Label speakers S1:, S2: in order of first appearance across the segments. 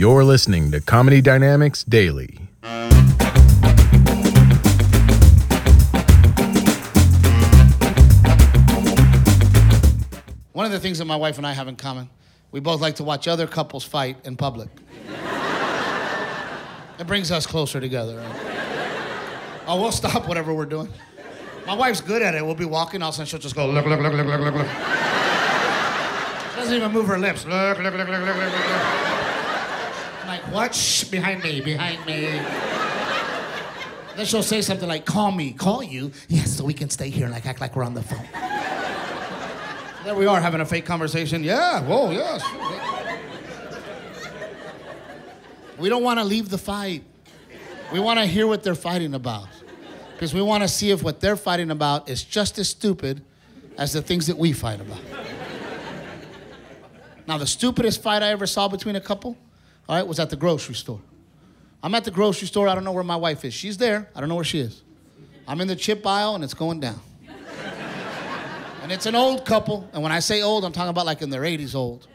S1: You're listening to Comedy Dynamics Daily.
S2: One of the things that my wife and I have in common, we both like to watch other couples fight in public. it brings us closer together. right? Oh, we'll stop whatever we're doing. My wife's good at it. We'll be walking, all of a sudden she'll just go, look, look, look, look, look, look, look. She Doesn't even move her lips. Look, look, look, look, look, look, look, like, what? Shh, behind me, behind me. Then she'll say something like, call me. Call you? Yes, so we can stay here and like act like we're on the phone. There we are having a fake conversation. Yeah, whoa, yes. We don't want to leave the fight. We want to hear what they're fighting about. Because we want to see if what they're fighting about is just as stupid as the things that we fight about. Now, the stupidest fight I ever saw between a couple, all right, was at the grocery store. I'm at the grocery store. I don't know where my wife is. She's there. I don't know where she is. I'm in the chip aisle and it's going down. And it's an old couple. And when I say old, I'm talking about like in their 80s old.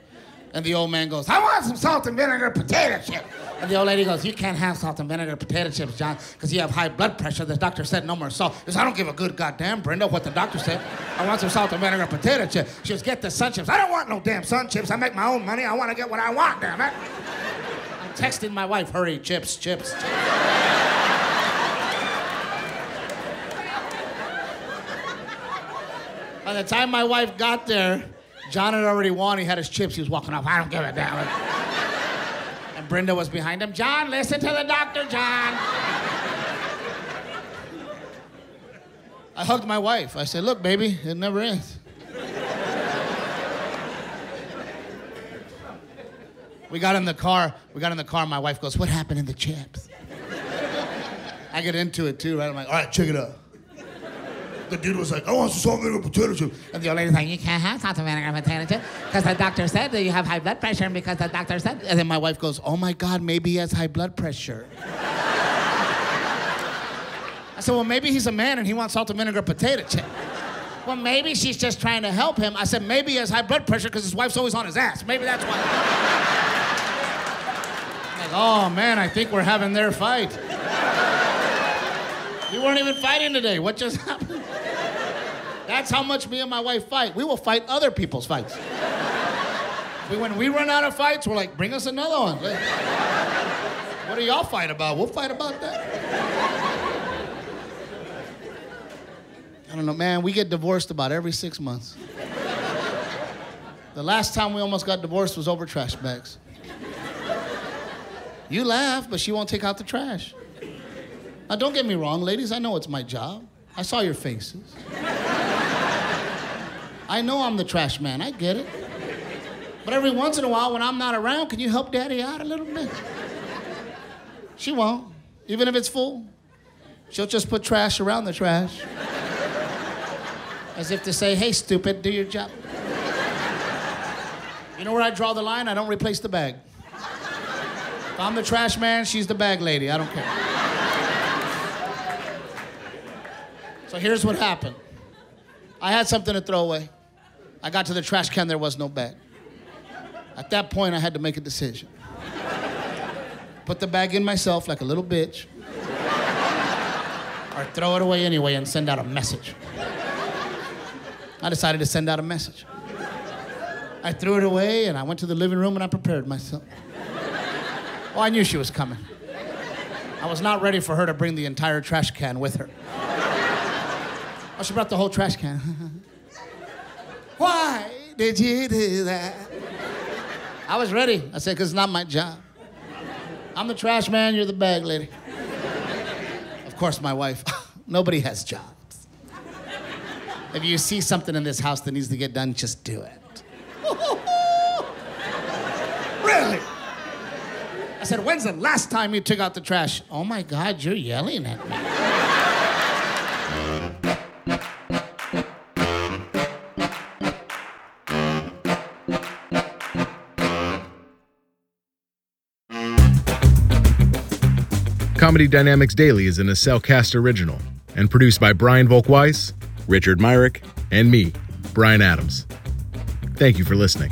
S2: And the old man goes, I want some salt and vinegar potato chips. And the old lady goes, You can't have salt and vinegar potato chips, John, because you have high blood pressure. The doctor said no more salt. Goes, I don't give a good goddamn, Brenda, what the doctor said. I want some salt and vinegar potato chips. She goes, Get the sun chips. I don't want no damn sun chips. I make my own money. I want to get what I want, damn it. Texting my wife, Hurry, chips, chips, chips. By the time my wife got there, John had already won. He had his chips. He was walking off. I don't give a damn. And Brenda was behind him. John, listen to the doctor, John. I hugged my wife. I said, Look, baby, it never ends. We got in the car. We got in the car. My wife goes, What happened in the chips? I get into it too, right? I'm like, All right, check it out. The dude was like, I want some salt vinegar potato chip," And the old lady's like, You can't have salt and vinegar potato chip because the doctor said that you have high blood pressure and because the doctor said. And then my wife goes, Oh my God, maybe he has high blood pressure. I said, Well, maybe he's a man and he wants salt and vinegar potato chip. Well, maybe she's just trying to help him. I said, Maybe he has high blood pressure because his wife's always on his ass. Maybe that's why. Like, oh man, I think we're having their fight. We weren't even fighting today. What just happened? That's how much me and my wife fight. We will fight other people's fights. We, when we run out of fights, we're like, bring us another one. Like, what do y'all fight about? We'll fight about that. I don't know, man. We get divorced about every six months. The last time we almost got divorced was over trash bags. You laugh, but she won't take out the trash. Now, don't get me wrong, ladies. I know it's my job. I saw your faces. I know I'm the trash man. I get it. But every once in a while, when I'm not around, can you help daddy out a little bit? She won't. Even if it's full, she'll just put trash around the trash. As if to say, hey, stupid, do your job. You know where I draw the line? I don't replace the bag. If I'm the trash man, she's the bag lady. I don't care. So here's what happened. I had something to throw away. I got to the trash can, there was no bag. At that point, I had to make a decision. Put the bag in myself like a little bitch, or throw it away anyway and send out a message. I decided to send out a message. I threw it away and I went to the living room and I prepared myself. Oh, I knew she was coming. I was not ready for her to bring the entire trash can with her. Oh, she brought the whole trash can. Why did you do that? I was ready. I said, because it's not my job. I'm the trash man, you're the bag lady. Of course, my wife, nobody has jobs. If you see something in this house that needs to get done, just do it. really? I said, when's the last time you took out the trash? Oh my God, you're yelling at me.
S1: Comedy Dynamics Daily is an Cast original and produced by Brian Volkweiss, Richard Myrick, and me, Brian Adams. Thank you for listening.